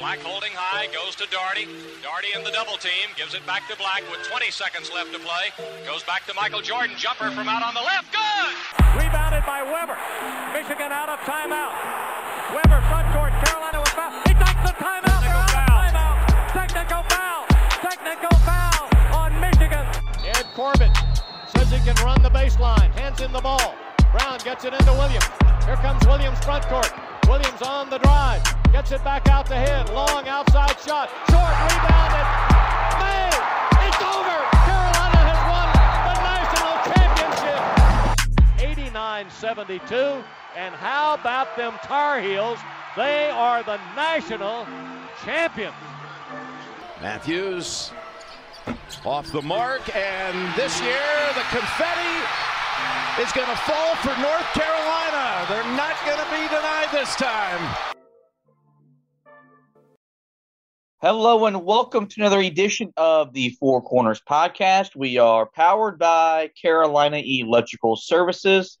Black holding high, goes to Doherty. Doherty in the double team, gives it back to Black with 20 seconds left to play. Goes back to Michael Jordan, jumper from out on the left, good! Rebounded by Webber. Michigan out of timeout. Webber front court, Carolina with foul. He takes the timeout. Technical foul. timeout. Technical foul. Technical foul on Michigan. Ed Corbett says he can run the baseline. Hands in the ball. Brown gets it into Williams. Here comes Williams front court. Williams on the drive. Gets it back out to him. Long outside shot. Short rebounded. Made. It's over. Carolina has won the national championship. 89-72. And how about them Tar Heels? They are the national champions. Matthews off the mark, and this year the confetti is going to fall for North Carolina. They're not going to be denied this time. Hello and welcome to another edition of the Four Corners podcast. We are powered by Carolina Electrical Services.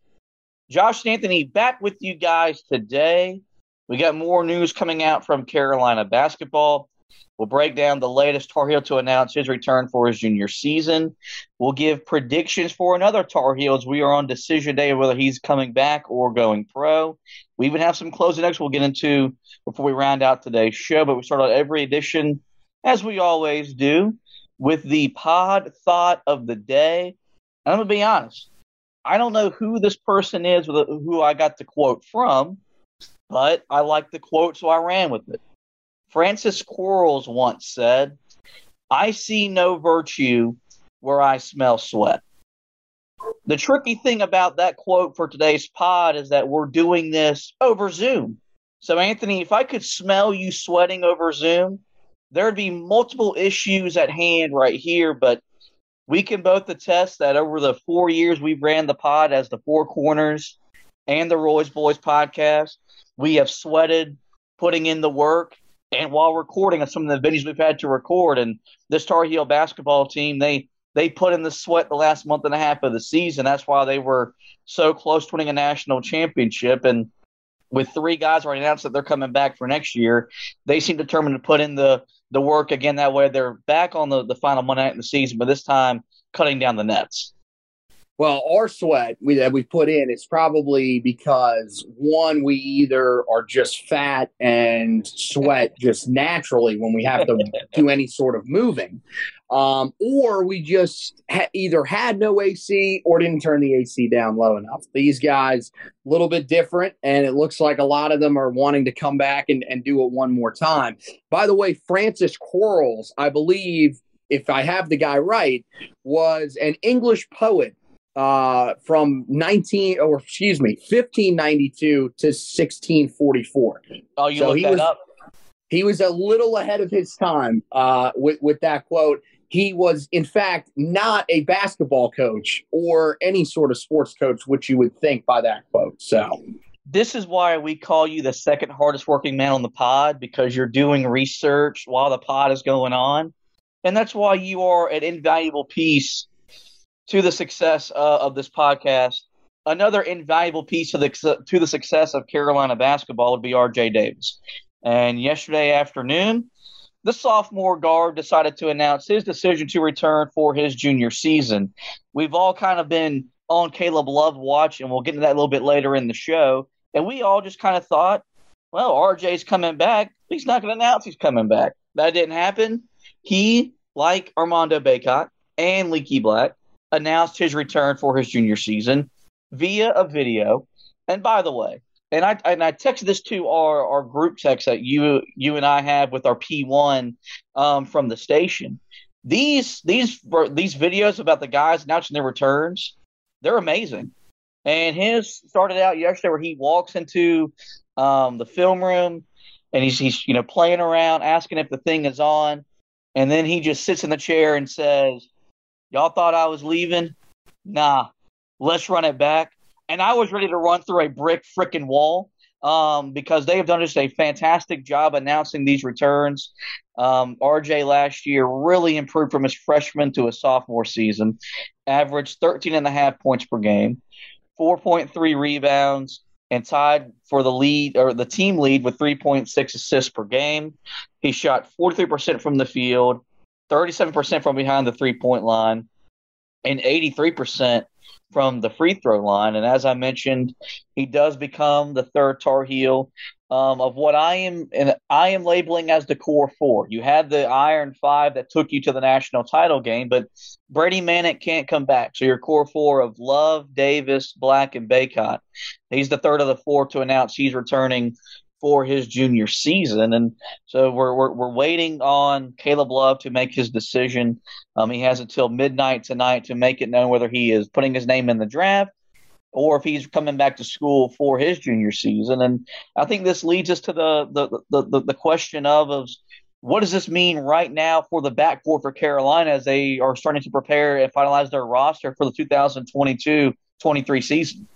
Josh and Anthony back with you guys today. We got more news coming out from Carolina basketball. We'll break down the latest Tar Heel to announce his return for his junior season. We'll give predictions for another Tar Heels. We are on decision day whether he's coming back or going pro. We even have some closing notes we'll get into before we round out today's show. But we start out every edition, as we always do, with the pod thought of the day. And I'm going to be honest, I don't know who this person is who I got the quote from, but I like the quote, so I ran with it. Francis Quarles once said, I see no virtue where I smell sweat. The tricky thing about that quote for today's pod is that we're doing this over Zoom. So, Anthony, if I could smell you sweating over Zoom, there'd be multiple issues at hand right here. But we can both attest that over the four years we've ran the pod as the Four Corners and the Roy's Boys podcast, we have sweated putting in the work and while recording on some of the videos we've had to record, and this Tar Heel basketball team, they they put in the sweat the last month and a half of the season. That's why they were so close to winning a national championship. And with three guys already announced that they're coming back for next year, they seem determined to put in the the work again. That way, they're back on the the final Monday night in the season, but this time cutting down the nets. Well, our sweat we, that we put in is probably because one, we either are just fat and sweat just naturally when we have to do any sort of moving, um, or we just ha- either had no AC or didn't turn the AC down low enough. These guys, a little bit different, and it looks like a lot of them are wanting to come back and, and do it one more time. By the way, Francis Quarles, I believe, if I have the guy right, was an English poet uh, from 19 or excuse me 1592 to 1644 oh you so looked he that was, up? he was a little ahead of his time uh, with, with that quote. He was in fact not a basketball coach or any sort of sports coach which you would think by that quote so. This is why we call you the second hardest working man on the pod because you're doing research while the pod is going on. And that's why you are an invaluable piece to the success uh, of this podcast. Another invaluable piece to the to the success of Carolina basketball would be R.J. Davis. And yesterday afternoon, the sophomore guard decided to announce his decision to return for his junior season. We've all kind of been on Caleb Love watch, and we'll get into that a little bit later in the show. And we all just kind of thought, well, RJ's coming back. He's not going to announce he's coming back. That didn't happen. He, like Armando Bacot and Leaky Black, announced his return for his junior season via a video. And by the way, and I and I texted this to our, our group text that you you and I have with our P one um, from the station. These these these videos about the guys announcing their returns, they're amazing. And his started out yesterday where he walks into um, the film room and he's he's you know playing around, asking if the thing is on, and then he just sits in the chair and says, Y'all thought I was leaving? Nah, let's run it back. And I was ready to run through a brick freaking wall um, because they have done just a fantastic job announcing these returns. Um, RJ last year really improved from his freshman to his sophomore season, averaged 13 and a half points per game, 4.3 rebounds, and tied for the lead or the team lead with 3.6 assists per game. He shot 43% from the field, 37% from behind the three point line, and 83% from the free throw line. And as I mentioned, he does become the third Tar Heel um, of what I am and I am labeling as the core four. You had the Iron Five that took you to the national title game, but Brady Manek can't come back. So your core four of Love, Davis, Black, and Bacot. He's the third of the four to announce he's returning for his junior season. And so we're, we're, we're waiting on Caleb Love to make his decision. Um, he has until midnight tonight to make it known whether he is putting his name in the draft or if he's coming back to school for his junior season. And I think this leads us to the the the, the, the question of, of what does this mean right now for the backcourt for Carolina as they are starting to prepare and finalize their roster for the 2022-23 season?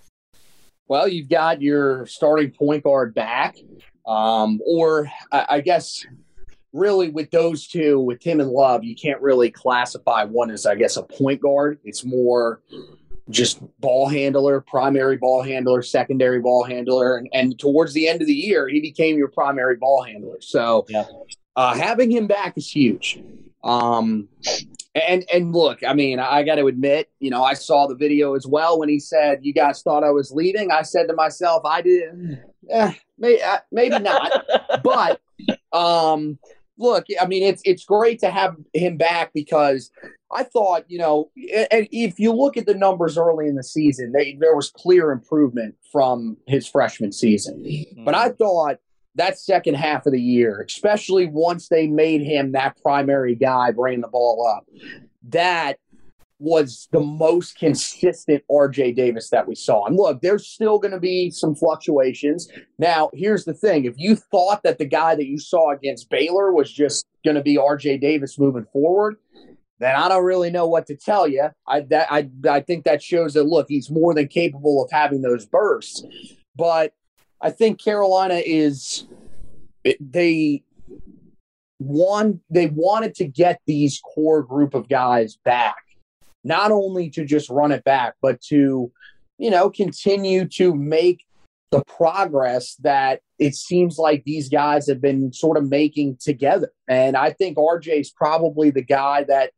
Well, you've got your starting point guard back, um, or I, I guess really with those two, with Tim and Love, you can't really classify one as I guess a point guard. It's more just ball handler, primary ball handler, secondary ball handler, and, and towards the end of the year, he became your primary ball handler. So yeah. uh, having him back is huge. Um, and and look, I mean, I got to admit, you know, I saw the video as well when he said, "You guys thought I was leaving." I said to myself, "I did, eh, maybe, uh, maybe not." but um, look, I mean, it's it's great to have him back because I thought, you know, and if you look at the numbers early in the season, they, there was clear improvement from his freshman season. Mm-hmm. But I thought that second half of the year, especially once they made him that primary guy bringing the ball up, that was the most consistent RJ Davis that we saw. And look, there's still going to be some fluctuations. Now, here's the thing if you thought that the guy that you saw against Baylor was just going to be RJ Davis moving forward, then I don't really know what to tell you. I, that, I, I think that shows that, look, he's more than capable of having those bursts. But I think Carolina is they one they wanted to get these core group of guys back, not only to just run it back, but to you know continue to make the progress that it seems like these guys have been sort of making together. And I think RJ is probably the guy that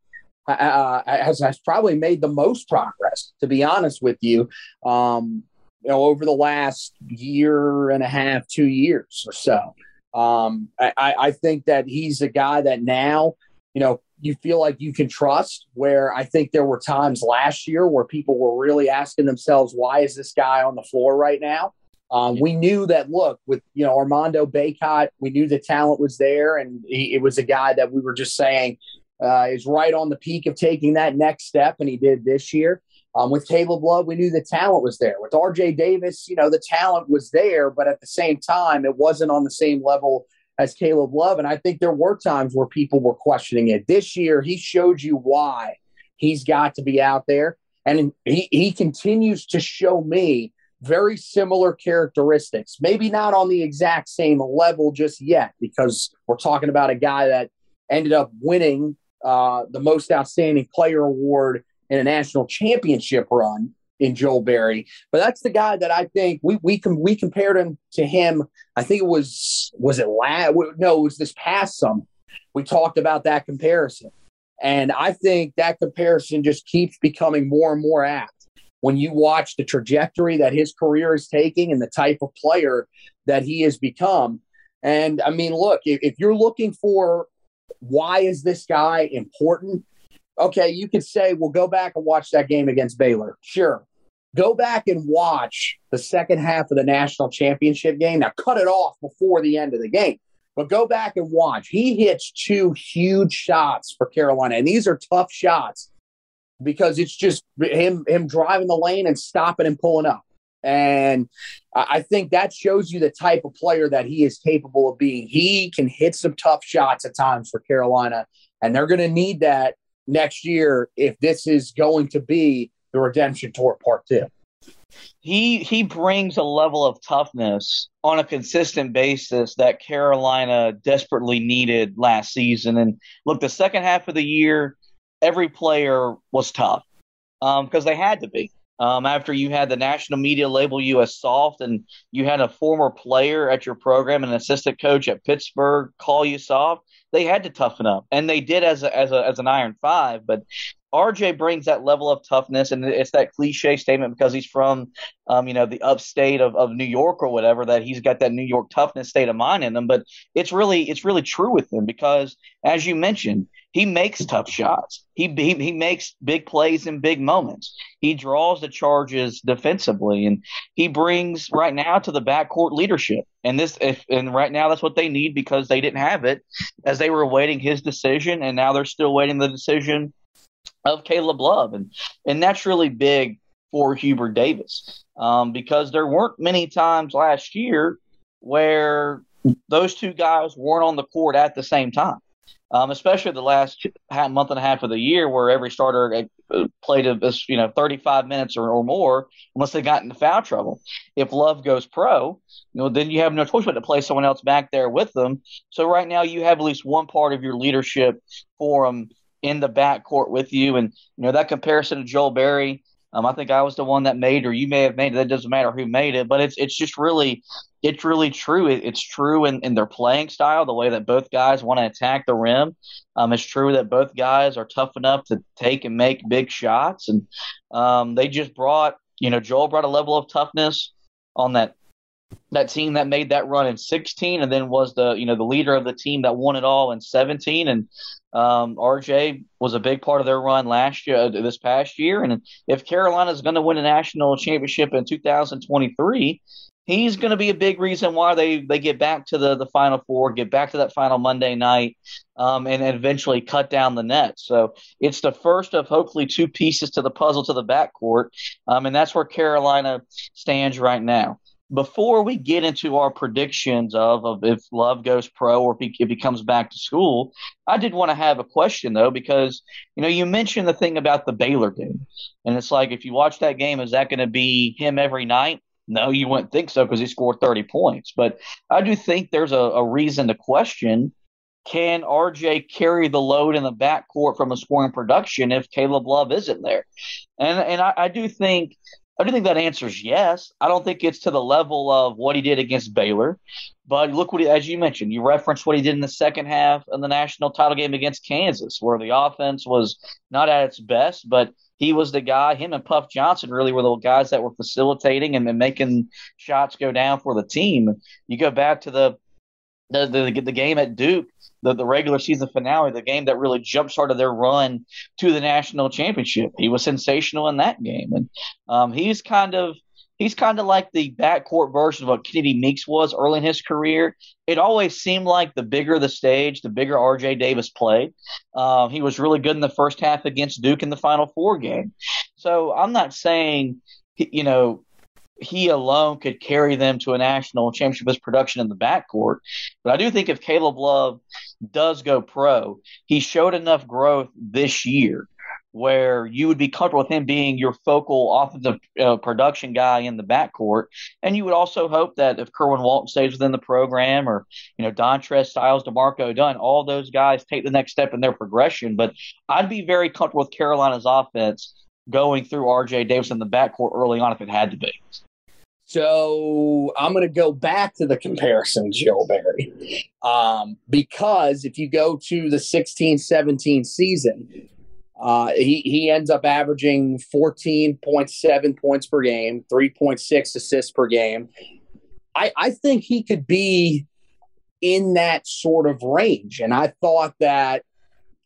uh, uh, has, has probably made the most progress, to be honest with you. Um, you know, over the last year and a half, two years or so. Um, I, I think that he's a guy that now, you know, you feel like you can trust. Where I think there were times last year where people were really asking themselves, why is this guy on the floor right now? Um, we knew that look with you know Armando Bacot, we knew the talent was there, and he, it was a guy that we were just saying uh, is right on the peak of taking that next step, and he did this year. Um, with Caleb Love, we knew the talent was there. With RJ Davis, you know, the talent was there, but at the same time, it wasn't on the same level as Caleb Love. And I think there were times where people were questioning it. This year, he showed you why he's got to be out there. And he, he continues to show me very similar characteristics. Maybe not on the exact same level just yet, because we're talking about a guy that ended up winning uh, the most outstanding player award in a national championship run in Joel Berry. But that's the guy that I think we we can we compared him to him. I think it was was it last no it was this past summer. We talked about that comparison, and I think that comparison just keeps becoming more and more apt when you watch the trajectory that his career is taking and the type of player that he has become. And I mean, look, if, if you're looking for why is this guy important? Okay, you could say, well, go back and watch that game against Baylor. Sure. Go back and watch the second half of the national championship game. Now, cut it off before the end of the game, but go back and watch. He hits two huge shots for Carolina, and these are tough shots because it's just him him driving the lane and stopping and pulling up. And I think that shows you the type of player that he is capable of being. He can hit some tough shots at times for Carolina, and they're going to need that next year if this is going to be the redemption tour part two. He he brings a level of toughness on a consistent basis that Carolina desperately needed last season. And look, the second half of the year, every player was tough because um, they had to be. Um, after you had the national media label you as soft, and you had a former player at your program, an assistant coach at Pittsburgh, call you soft, they had to toughen up, and they did as a, as a, as an iron five. But RJ brings that level of toughness, and it's that cliche statement because he's from, um, you know, the upstate of, of New York or whatever that he's got that New York toughness state of mind in him. But it's really it's really true with him because, as you mentioned, he makes tough shots. He, he he makes big plays in big moments. He draws the charges defensively, and he brings right now to the backcourt leadership. And this if and right now that's what they need because they didn't have it as they were awaiting his decision, and now they're still waiting the decision of Caleb Love, and and that's really big for Hubert Davis um, because there weren't many times last year where those two guys weren't on the court at the same time. Um, especially the last month and a half of the year, where every starter uh, played a, you know 35 minutes or, or more, unless they got into foul trouble. If Love goes pro, you know, then you have no choice but to play someone else back there with them. So right now, you have at least one part of your leadership forum in the backcourt with you. And, you know, that comparison to Joel Berry, um, I think I was the one that made, or you may have made it. That doesn't matter who made it, but it's it's just really, it's really true. It, it's true in, in their playing style, the way that both guys want to attack the rim. Um, it's true that both guys are tough enough to take and make big shots, and um, they just brought, you know, Joel brought a level of toughness on that that team that made that run in 16 and then was the you know the leader of the team that won it all in 17 and um, RJ was a big part of their run last year, uh, this past year, and if Carolina is going to win a national championship in 2023, he's going to be a big reason why they they get back to the the Final Four, get back to that final Monday night, um, and eventually cut down the net. So it's the first of hopefully two pieces to the puzzle to the backcourt, um, and that's where Carolina stands right now before we get into our predictions of, of if Love goes pro or if he, if he comes back to school, I did want to have a question though because you know you mentioned the thing about the Baylor game, and it's like if you watch that game, is that going to be him every night? No, you wouldn't think so because he scored 30 points. But I do think there's a, a reason to question can RJ carry the load in the backcourt from a scoring production if Caleb Love isn't there? And and I, I do think I do think that answer's yes. I don't think it's to the level of what he did against Baylor, but look what he, as you mentioned, you referenced what he did in the second half of the national title game against Kansas, where the offense was not at its best, but he was the guy. Him and Puff Johnson really were the guys that were facilitating and, and making shots go down for the team. You go back to the the, the, the game at Duke the, the regular season finale, the game that really jump started their run to the national championship. He was sensational in that game, and um, he's kind of he's kind of like the backcourt version of what Kennedy Meeks was early in his career. It always seemed like the bigger the stage, the bigger RJ Davis played. Uh, he was really good in the first half against Duke in the Final Four game. So I'm not saying, you know, he alone could carry them to a national championship as production in the backcourt. But I do think if Caleb Love does go pro, he showed enough growth this year where you would be comfortable with him being your focal offensive uh, production guy in the backcourt. And you would also hope that if Kerwin Walton stays within the program or, you know, Dontrez Styles, D'Marco Dunn, all those guys take the next step in their progression. But I'd be very comfortable with Carolina's offense going through RJ Davis in the backcourt early on if it had to be. So I'm going to go back to the comparison, Joel Berry, um, because if you go to the 16 17 season, uh, he, he ends up averaging 14.7 points per game, 3.6 assists per game. I, I think he could be in that sort of range. And I thought that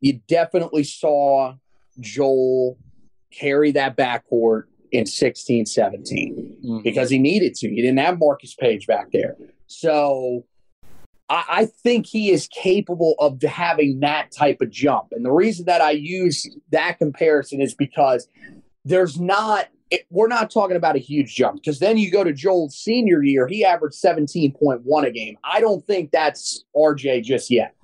you definitely saw Joel carry that backcourt in 16 17 mm-hmm. because he needed to. He didn't have Marcus Paige back there. So I, I, think he is capable of having that type of jump. And the reason that I use that comparison is because there's not, it, we're not talking about a huge jump because then you go to Joel's senior year, he averaged 17.1 a game. I don't think that's RJ just yet.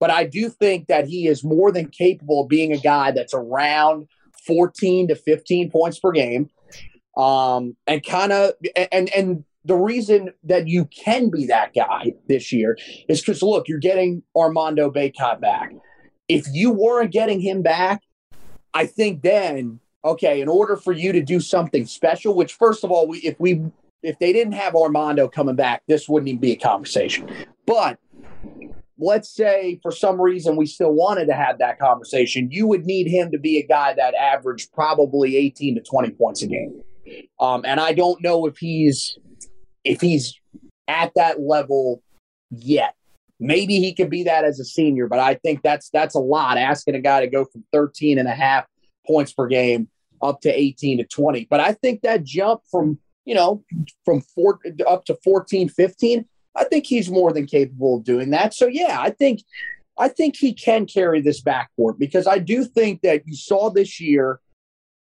But I do think that he is more than capable of being a guy that's around 14 to 15 points per game. Um, and kind of, and, and the reason that you can be that guy this year is because look, you're getting Armando Bacot back. If you weren't getting him back, I think then, okay, in order for you to do something special, which first of all, we, if we if they didn't have Armando coming back, this wouldn't even be a conversation. But let's say for some reason we still wanted to have that conversation, you would need him to be a guy that averaged probably 18 to 20 points a game. Um, and I don't know if he's if he's at that level yet. Maybe he could be that as a senior, but I think that's that's a lot asking a guy to go from 13 and a half points per game up to 18 to 20. But I think that jump from, you know, from four up to 14, 15, I think he's more than capable of doing that. So yeah, I think I think he can carry this backcourt because I do think that you saw this year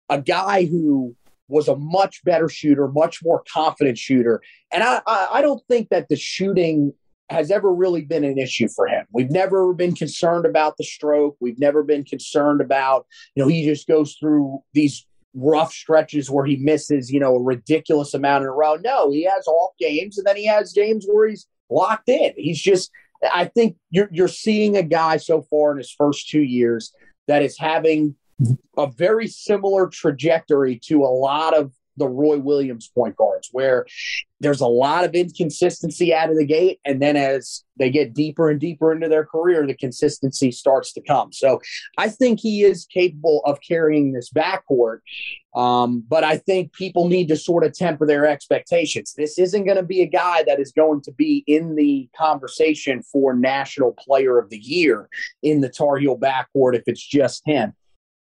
a guy who was a much better shooter, much more confident shooter. And I, I, I don't think that the shooting has ever really been an issue for him. We've never been concerned about the stroke. We've never been concerned about, you know, he just goes through these rough stretches where he misses, you know, a ridiculous amount in a row. No, he has off games and then he has games where he's locked in. He's just I think you're you're seeing a guy so far in his first two years that is having a very similar trajectory to a lot of the Roy Williams point guards, where there's a lot of inconsistency out of the gate. And then as they get deeper and deeper into their career, the consistency starts to come. So I think he is capable of carrying this backcourt. Um, but I think people need to sort of temper their expectations. This isn't going to be a guy that is going to be in the conversation for National Player of the Year in the Tar Heel backcourt if it's just him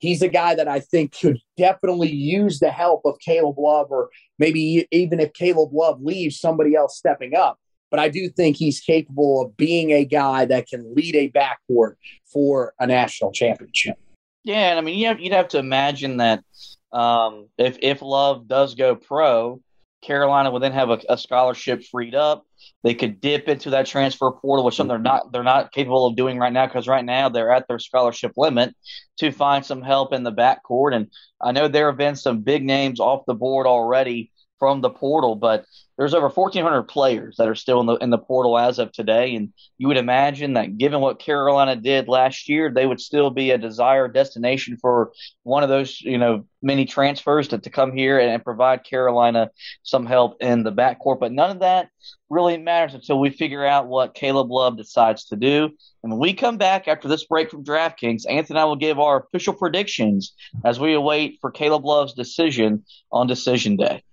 he's a guy that I think could definitely use the help of Caleb Love, or maybe even if Caleb Love leaves, somebody else stepping up. But I do think he's capable of being a guy that can lead a backcourt for a national championship. Yeah, and I mean, you have, you'd have to imagine that um, if if Love does go pro, Carolina would then have a, a, scholarship freed up. They could dip into that transfer portal, which something they're not they're not capable of doing right now because right now they're at their scholarship limit to find some help in the backcourt. And I know there have been some big names off the board already from the portal, but there's over 1,400 players that are still in the in the portal as of today, and you would imagine that given what Carolina did last year, they would still be a desired destination for one of those you know many transfers to, to come here and, and provide Carolina some help in the backcourt. But none of that really matters until we figure out what Caleb Love decides to do. And when we come back after this break from DraftKings, Anthony and I will give our official predictions as we await for Caleb Love's decision on decision day.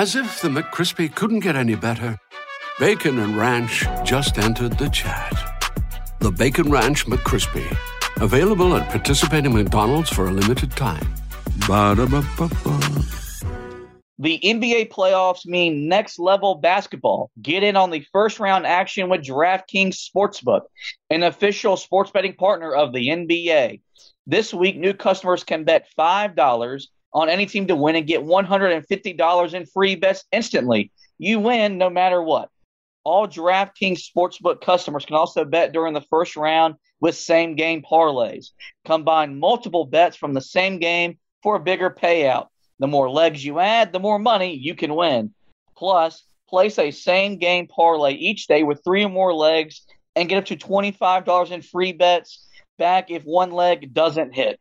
As if the McCrispy couldn't get any better, Bacon and Ranch just entered the chat. The Bacon Ranch McCrispy, available at participating McDonald's for a limited time. Ba-da-ba-ba-ba. The NBA playoffs mean next level basketball. Get in on the first round action with DraftKings Sportsbook, an official sports betting partner of the NBA. This week, new customers can bet $5 on any team to win and get $150 in free bets instantly. You win no matter what. All DraftKings Sportsbook customers can also bet during the first round with same game parlays. Combine multiple bets from the same game for a bigger payout. The more legs you add, the more money you can win. Plus, place a same game parlay each day with three or more legs and get up to $25 in free bets back if one leg doesn't hit.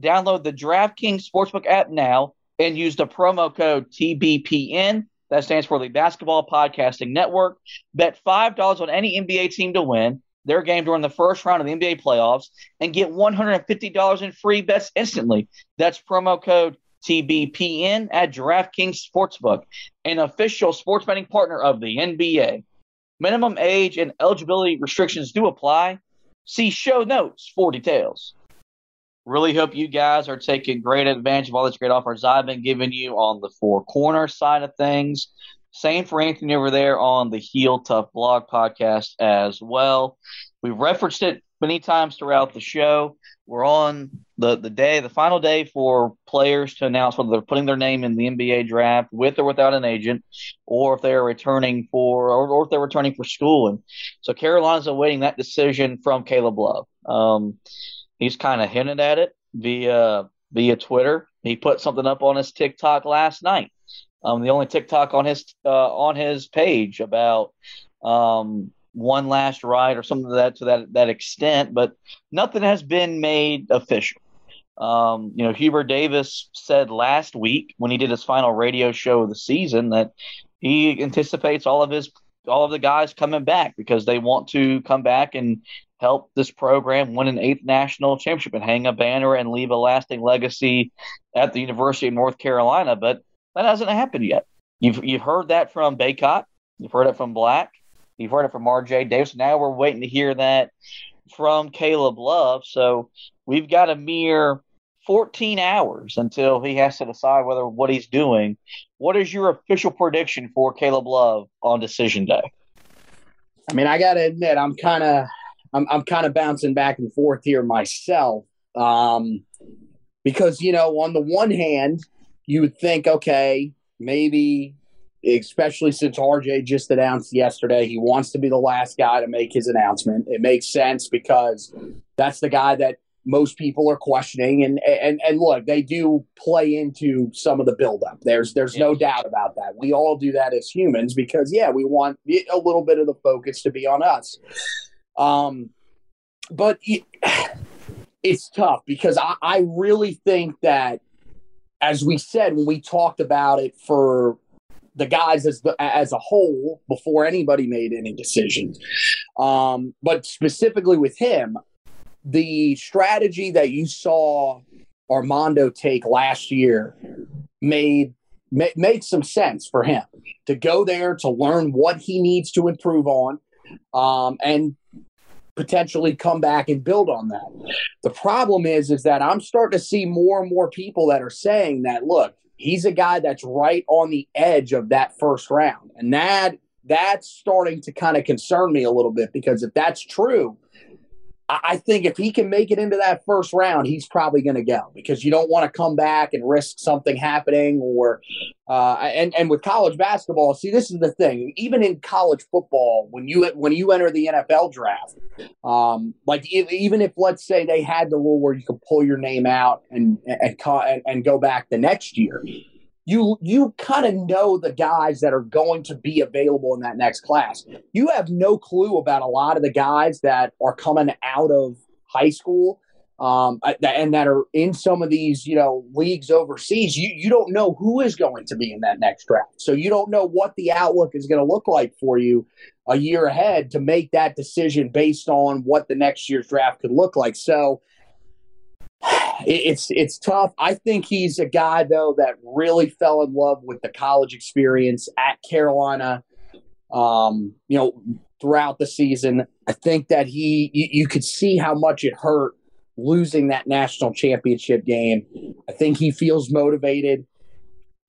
Download the DraftKings Sportsbook app now and use the promo code TBPN. That stands for the Basketball Podcasting Network. Bet $5 on any NBA team to win their game during the first round of the NBA playoffs and get $150 in free bets instantly. That's promo code TBPN at DraftKings Sportsbook, an official sports betting partner of the NBA. Minimum age and eligibility restrictions do apply. See show notes for details. Really hope you guys are taking great advantage of all these great offers I've been giving you on the four corner side of things. Same for Anthony over there on the Heel Tough blog podcast as well. We've referenced it many times throughout the show. We're on the, the day, the final day for players to announce whether they're putting their name in the NBA draft with or without an agent, or if they're returning for, or, or if they're returning for school. And so Carolina's awaiting that decision from Caleb Love. Um, He's kind of hinted at it via via Twitter. He put something up on his TikTok last night. Um, the only TikTok on his uh, on his page about um, one last ride or something to that to that that extent, but nothing has been made official. Um, you know, Hubert Davis said last week when he did his final radio show of the season that he anticipates all of his all of the guys coming back because they want to come back and help this program win an eighth national championship and hang a banner and leave a lasting legacy at the University of North Carolina. But that hasn't happened yet. You've you've heard that from Bacot, you've heard it from Black, you've heard it from R.J. Davis. Now we're waiting to hear that from Caleb Love. So we've got a mere 14 hours until he has to decide whether what he's doing. What is your official prediction for Caleb Love on decision day? I mean, I got to admit, I'm kind of I'm I'm kind of bouncing back and forth here myself. Um, because you know, on the one hand, you would think, okay, maybe, especially since RJ just announced yesterday, he wants to be the last guy to make his announcement. It makes sense because that's the guy that most people are questioning and and and look they do play into some of the buildup there's there's no doubt about that we all do that as humans because yeah we want a little bit of the focus to be on us um but it's tough because I, I really think that as we said when we talked about it for the guys as the, as a whole before anybody made any decisions. Um, but specifically with him, the strategy that you saw Armando take last year made made some sense for him to go there to learn what he needs to improve on um, and potentially come back and build on that. The problem is is that I'm starting to see more and more people that are saying that look, he's a guy that's right on the edge of that first round. And that that's starting to kind of concern me a little bit because if that's true, I think if he can make it into that first round, he's probably going to go because you don't want to come back and risk something happening. Or uh, and and with college basketball, see, this is the thing. Even in college football, when you when you enter the NFL draft, um, like even if let's say they had the rule where you could pull your name out and and and, and go back the next year, you you kind of know the guys that are going to be available in that next class. You have no clue about a lot of the guys that are coming out of high school um, and that are in some of these you know leagues overseas. You you don't know who is going to be in that next draft, so you don't know what the outlook is going to look like for you a year ahead to make that decision based on what the next year's draft could look like. So it's it's tough. I think he's a guy though that really fell in love with the college experience at Carolina. Um, you know, throughout the season, I think that he you, you could see how much it hurt losing that national championship game. I think he feels motivated.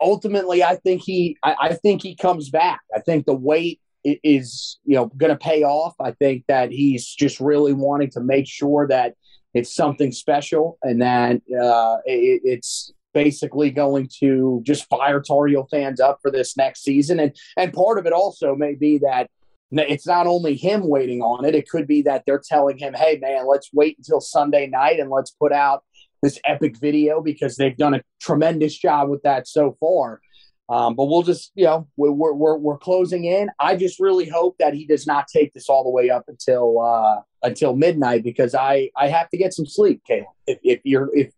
Ultimately, I think he I, I think he comes back. I think the weight is you know going to pay off. I think that he's just really wanting to make sure that it's something special, and that uh, it, it's basically going to just fire Tar fans up for this next season. And and part of it also may be that it's not only him waiting on it; it could be that they're telling him, "Hey, man, let's wait until Sunday night and let's put out this epic video because they've done a tremendous job with that so far." Um, but we'll just, you know, we're, we're, we're closing in. I just really hope that he does not take this all the way up until uh, until midnight because I I have to get some sleep, Caleb. If, if you're if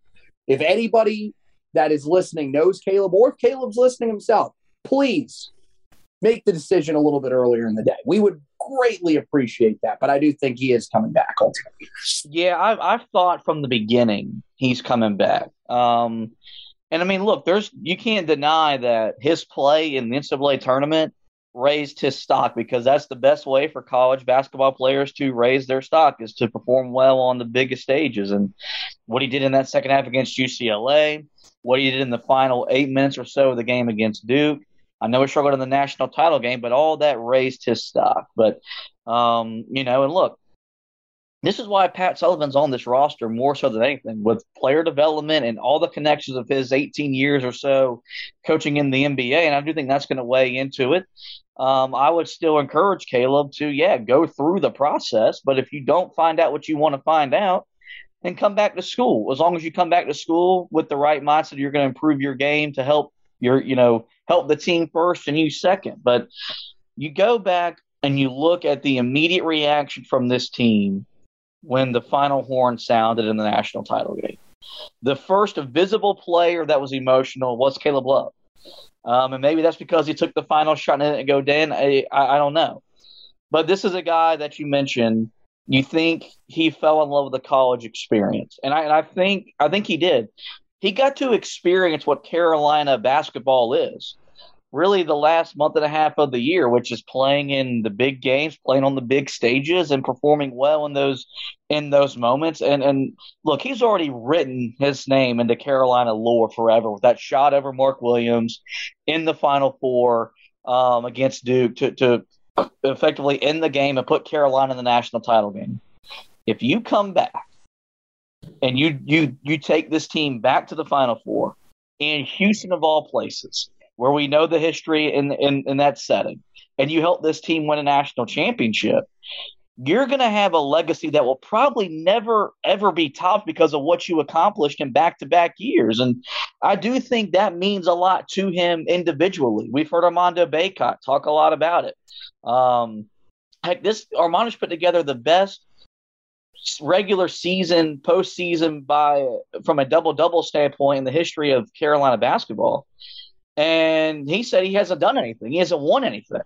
if anybody that is listening knows Caleb, or if Caleb's listening himself, please make the decision a little bit earlier in the day. We would greatly appreciate that. But I do think he is coming back ultimately. Yeah, I've I've thought from the beginning he's coming back. Um, and I mean, look, there's you can't deny that his play in the NCAA tournament raised his stock because that's the best way for college basketball players to raise their stock is to perform well on the biggest stages. And what he did in that second half against UCLA, what he did in the final eight minutes or so of the game against Duke. I know he struggled in the national title game, but all that raised his stock. But um, you know, and look, this is why Pat Sullivan's on this roster more so than anything, with player development and all the connections of his 18 years or so coaching in the NBA. And I do think that's going to weigh into it. Um, I would still encourage Caleb to, yeah, go through the process. But if you don't find out what you want to find out, then come back to school. As long as you come back to school with the right mindset, you're going to improve your game to help your, you know, help the team first and you second. But you go back and you look at the immediate reaction from this team when the final horn sounded in the national title game. The first visible player that was emotional was Caleb Love. Um, and maybe that's because he took the final shot and didn't go down. I, I, I don't know. But this is a guy that you mentioned. You think he fell in love with the college experience, and I, and I think I think he did. He got to experience what Carolina basketball is really the last month and a half of the year, which is playing in the big games, playing on the big stages, and performing well in those in those moments. And and look, he's already written his name into Carolina lore forever with that shot over Mark Williams in the Final Four um, against Duke to to effectively end the game and put Carolina in the national title game. If you come back and you you you take this team back to the Final Four in Houston of all places where we know the history in, in, in that setting, and you help this team win a national championship, you're going to have a legacy that will probably never, ever be topped because of what you accomplished in back to back years. And I do think that means a lot to him individually. We've heard Armando Bacot talk a lot about it. Um, heck, this Armando's put together the best regular season, postseason by from a double double standpoint in the history of Carolina basketball. And he said he hasn't done anything. He hasn't won anything.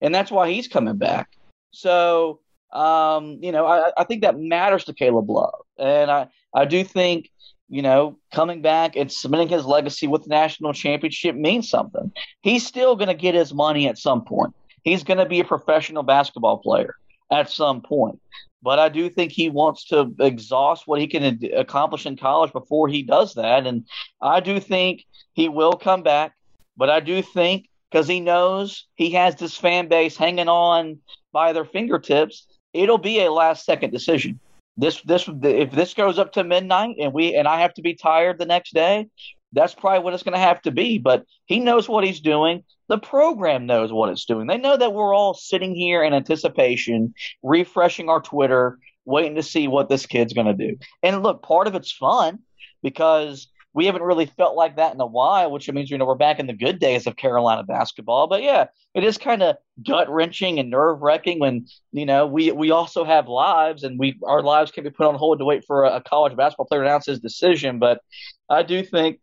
And that's why he's coming back. So, um, you know, I, I think that matters to Caleb Love. And I, I do think, you know, coming back and cementing his legacy with the national championship means something. He's still going to get his money at some point. He's going to be a professional basketball player at some point. But I do think he wants to exhaust what he can accomplish in college before he does that. And I do think he will come back. But I do think because he knows he has this fan base hanging on by their fingertips, it'll be a last second decision. This this if this goes up to midnight and we and I have to be tired the next day, that's probably what it's going to have to be. But he knows what he's doing. The program knows what it's doing. They know that we're all sitting here in anticipation, refreshing our Twitter, waiting to see what this kid's going to do. And look, part of it's fun because we haven't really felt like that in a while, which means you know we're back in the good days of Carolina basketball. But yeah, it is kind of gut wrenching and nerve wracking when you know we we also have lives and we our lives can be put on hold to wait for a, a college basketball player to announce his decision. But I do think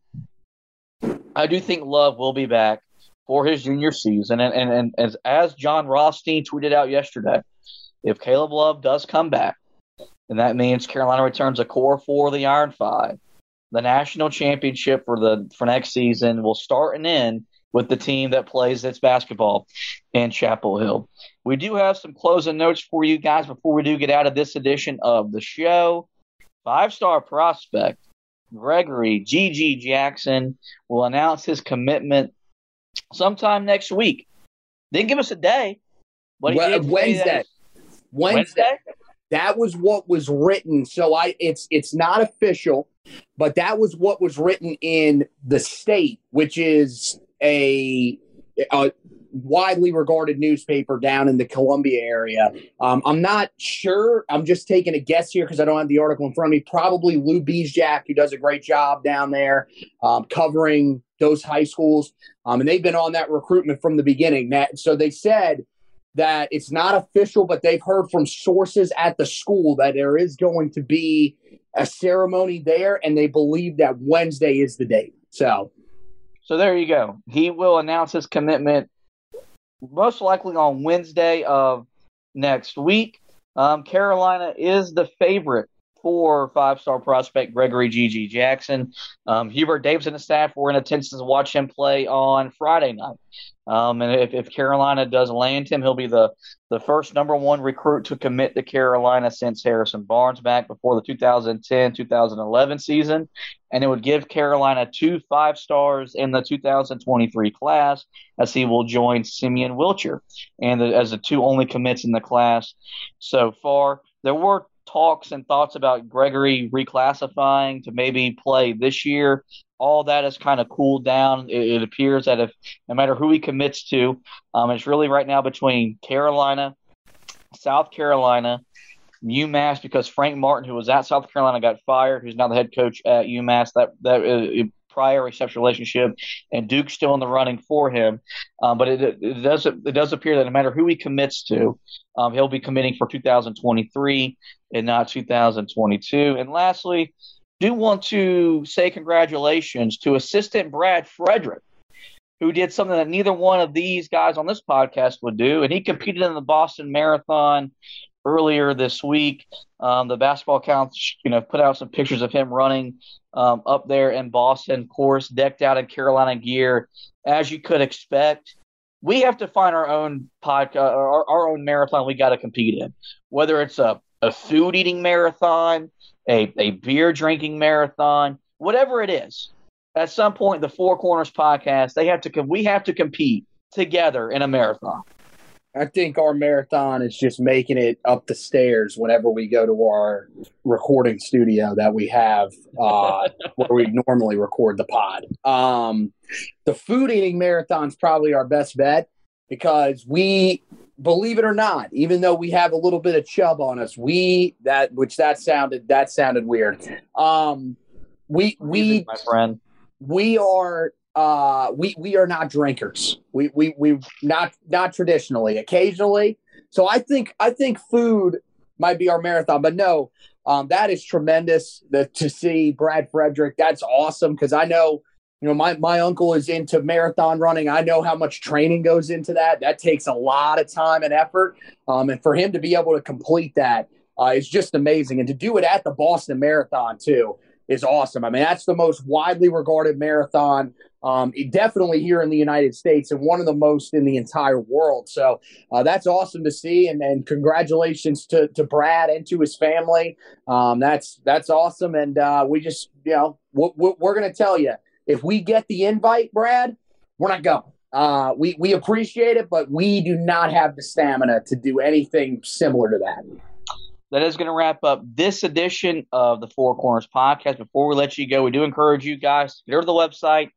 I do think Love will be back for his junior season, and and, and as as Jon Rothstein tweeted out yesterday, if Caleb Love does come back, then that means Carolina returns a core four of the Iron Five the national championship for the for next season will start and end with the team that plays its basketball in Chapel Hill. We do have some closing notes for you guys before we do get out of this edition of the show. Five star prospect Gregory GG Jackson will announce his commitment sometime next week. Didn't give us a day. But well, Wednesday. Wednesday. Wednesday. That was what was written. So I it's it's not official but that was what was written in the state, which is a, a widely regarded newspaper down in the Columbia area. Um, I'm not sure. I'm just taking a guess here because I don't have the article in front of me. Probably Lou Bezjak, who does a great job down there um, covering those high schools. Um, and they've been on that recruitment from the beginning. Matt so they said that it's not official, but they've heard from sources at the school that there is going to be a ceremony there, and they believe that Wednesday is the date. So, so there you go. He will announce his commitment most likely on Wednesday of next week. Um, Carolina is the favorite for five-star prospect Gregory GG Jackson. Um, Hubert Davis and the staff were in attendance to watch him play on Friday night. Um, and if, if Carolina does land him, he'll be the, the first number one recruit to commit to Carolina since Harrison Barnes back before the 2010 2011 season. And it would give Carolina two five stars in the 2023 class as he will join Simeon Wilcher and the, as the two only commits in the class so far. There were talks and thoughts about Gregory reclassifying to maybe play this year all that has kind of cooled down. It, it, appears that if no matter who he commits to, um, it's really right now between Carolina, South Carolina, UMass because Frank Martin, who was at South Carolina, got fired. Who's now the head coach at UMass. That that uh, prior exceptional relationship, and Duke's still in the running for him. Um, but it, it, does it does appear that no matter who he commits to, um, he'll be committing for 2023 and not 2022. And lastly, do want to say congratulations to assistant Brad Frederick, who did something that neither one of these guys on this podcast would do, and he competed in the Boston Marathon earlier this week. Um, the basketball accounts, you know, put out some pictures of him running um, up there in Boston, course, decked out in Carolina gear, as you could expect. We have to find our own podcast, our, our own marathon we got to compete in, whether it's a, a food eating marathon, a, a beer drinking marathon, whatever it is. At some point, the Four Corners podcast, they have to, we have to compete together in a marathon. I think our marathon is just making it up the stairs whenever we go to our recording studio that we have uh, where we normally record the pod. Um, the food eating marathon is probably our best bet because we believe it or not, even though we have a little bit of chub on us, we that which that sounded that sounded weird. Um, we we my friend we are uh, we we are not drinkers. We we we not not traditionally. Occasionally, so I think I think food might be our marathon, but no, um, that is tremendous the, to see Brad Frederick. That's awesome because I know you know my my uncle is into marathon running. I know how much training goes into that. That takes a lot of time and effort, um, and for him to be able to complete that uh, is just amazing, and to do it at the Boston Marathon too is awesome. I mean, that's the most widely regarded marathon, um, definitely here in the United States, and one of the most in the entire world. So uh, that's awesome to see, and, and congratulations to, to Brad and to his family. Um, that's that's awesome, and uh, we just you know we're, we're going to tell you if we get the invite, Brad, we're not going. Uh, we we appreciate it, but we do not have the stamina to do anything similar to that that is going to wrap up this edition of the Four Corners podcast. Before we let you go, we do encourage you guys to go to the website,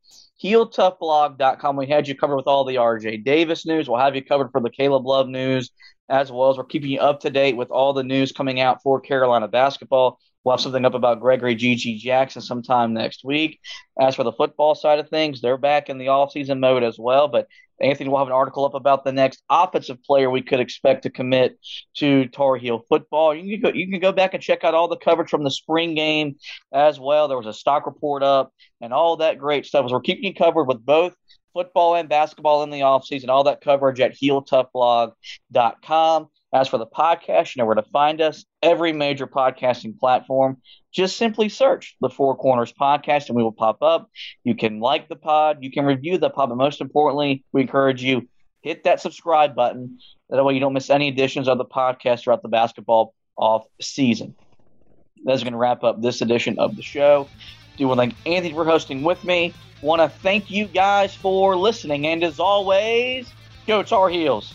heeltoughblog.com. We had you covered with all the RJ Davis news. We'll have you covered for the Caleb Love news, as well as we're keeping you up to date with all the news coming out for Carolina basketball. We'll have something up about Gregory GG Jackson sometime next week. As for the football side of things, they're back in the off-season mode as well. But Anthony will have an article up about the next offensive player we could expect to commit to Tar Heel football. You can go, you can go back and check out all the coverage from the spring game as well. There was a stock report up and all that great stuff. We're keeping you covered with both football and basketball in the offseason. All that coverage at heeltoughblog.com. As for the podcast, you know where to find us. Every major podcasting platform. Just simply search the Four Corners Podcast and we will pop up. You can like the pod, you can review the pod, but most importantly, we encourage you hit that subscribe button. That way you don't miss any editions of the podcast throughout the basketball off season. That's going to wrap up this edition of the show. Do want to thank Anthony for hosting with me. Want to thank you guys for listening, and as always, go Tar Heels.